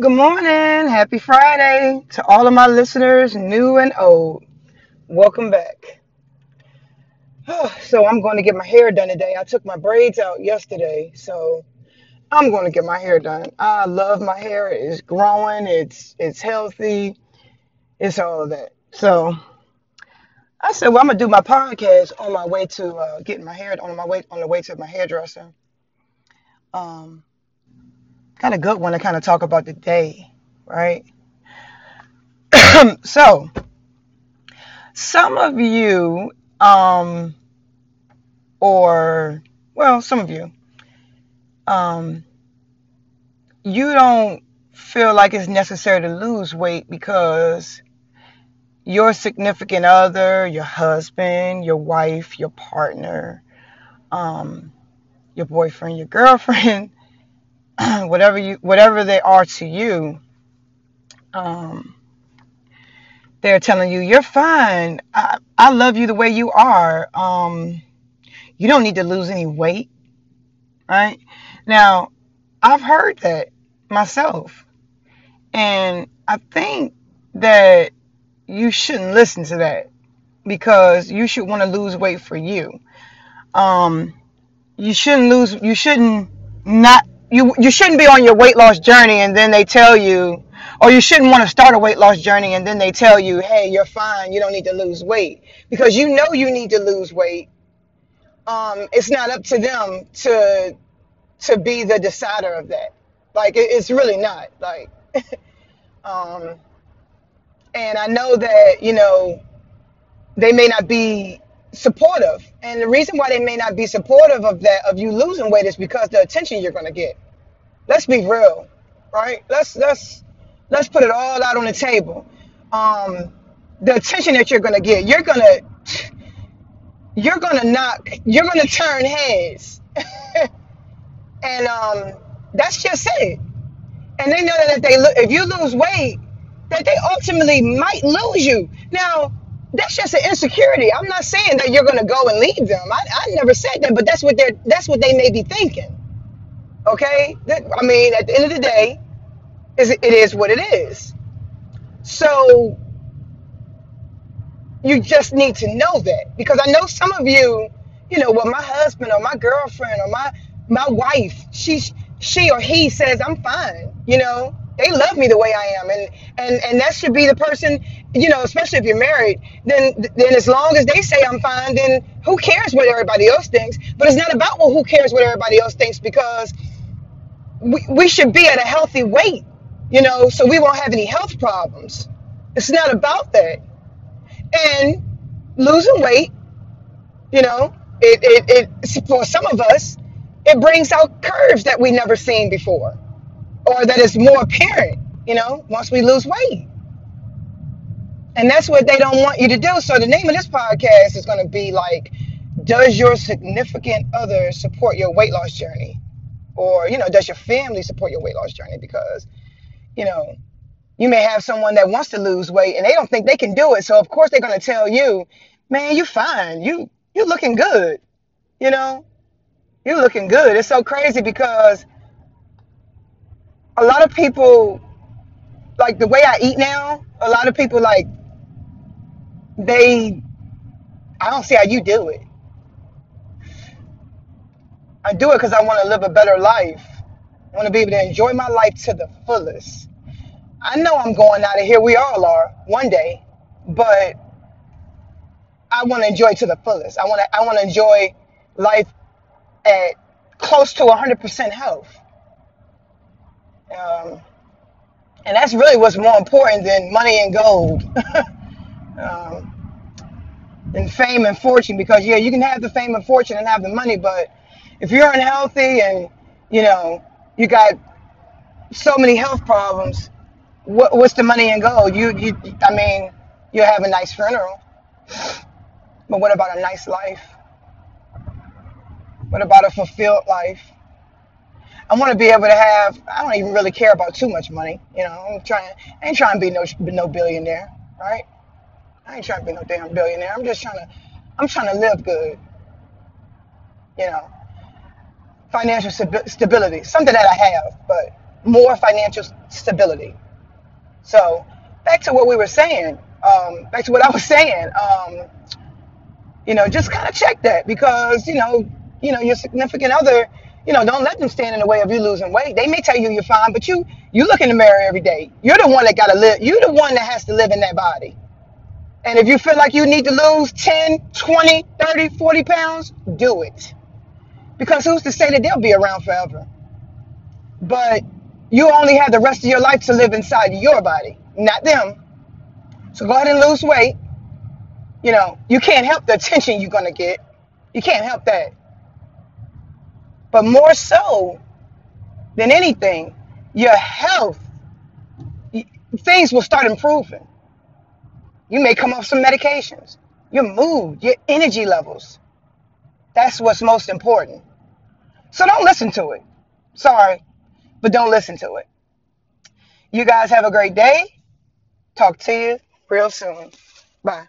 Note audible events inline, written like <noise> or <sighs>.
Good morning. Happy Friday to all of my listeners, new and old. Welcome back. <sighs> So, I'm going to get my hair done today. I took my braids out yesterday, so I'm going to get my hair done. I love my hair. It's growing, it's it's healthy, it's all of that. So, I said, well, I'm going to do my podcast on my way to uh, getting my hair on my way on the way to my hairdresser. Um, got a good one to kind of talk about today, right? <clears throat> so, some of you um or well, some of you, um, you don't feel like it's necessary to lose weight because your significant other, your husband, your wife, your partner, um, your boyfriend, your girlfriend, <clears throat> whatever you, whatever they are to you, um, they're telling you you're fine. I, I love you the way you are. Um, you don't need to lose any weight, right? Now, I've heard that myself. And I think that you shouldn't listen to that because you should want to lose weight for you. Um, you shouldn't lose, you shouldn't not, you, you shouldn't be on your weight loss journey and then they tell you, or you shouldn't want to start a weight loss journey and then they tell you, hey, you're fine, you don't need to lose weight because you know you need to lose weight. Um, it's not up to them to to be the decider of that. Like it, it's really not. Like <laughs> um and I know that, you know, they may not be supportive. And the reason why they may not be supportive of that of you losing weight is because the attention you're gonna get. Let's be real, right? Let's let's let's put it all out on the table. Um the attention that you're gonna get, you're gonna you're gonna knock, you're gonna turn heads. <laughs> and um that's just it. and they know that if they lo- if you lose weight, that they ultimately might lose you. Now, that's just an insecurity. I'm not saying that you're to go and leave them. I, I never said that, but that's what they're that's what they may be thinking. Okay, I mean, at the end of the day, is it is what it is. So you just need to know that because I know some of you, you know, well, my husband or my girlfriend or my my wife, she she or he says I'm fine. You know, they love me the way I am, and and and that should be the person. You know, especially if you're married, then then as long as they say I'm fine, then who cares what everybody else thinks? But it's not about well, who cares what everybody else thinks because we, we should be at a healthy weight. You know, so we won't have any health problems. It's not about that. And losing weight you know, it, it, it for some of us, it brings out curves that we never seen before, or that is more apparent. You know, once we lose weight, and that's what they don't want you to do. So the name of this podcast is going to be like, "Does your significant other support your weight loss journey?" Or you know, does your family support your weight loss journey? Because you know, you may have someone that wants to lose weight and they don't think they can do it. So of course they're going to tell you, "Man, you're fine. You you looking good." You know, you're looking good. It's so crazy because a lot of people like the way I eat now. A lot of people like they. I don't see how you do it. I do it because I want to live a better life. I want to be able to enjoy my life to the fullest. I know I'm going out of here. We all are one day, but I want to enjoy to the fullest. I want to. I want to enjoy life at close to 100% health. Um, and that's really what's more important than money and gold. <laughs> um, and fame and fortune because yeah you can have the fame and fortune and have the money but if you're unhealthy and you know you got so many health problems what, what's the money and gold? You you i mean you'll have a nice funeral. But what about a nice life? What about a fulfilled life? I want to be able to have i don't even really care about too much money you know i'm trying I ain't trying to be no no billionaire right? I ain't trying to be no damn billionaire i'm just trying to i'm trying to live good you know financial stabi- stability, something that I have, but more financial stability. So back to what we were saying. Um, back to what I was saying. Um, you know, just kind of check that because you know, you know, your significant other. You know, don't let them stand in the way of you losing weight. They may tell you you're fine, but you you look in the mirror every day. You're the one that got to live. You're the one that has to live in that body. And if you feel like you need to lose 10, 20, 30, 40 pounds, do it. Because who's to say that they'll be around forever? But you only have the rest of your life to live inside your body, not them. So go ahead and lose weight. You know, you can't help the attention you're going to get. You can't help that. But more so than anything, your health, things will start improving. You may come off some medications. Your mood, your energy levels. That's what's most important. So don't listen to it. Sorry, but don't listen to it. You guys have a great day. Talk to you real soon. Bye.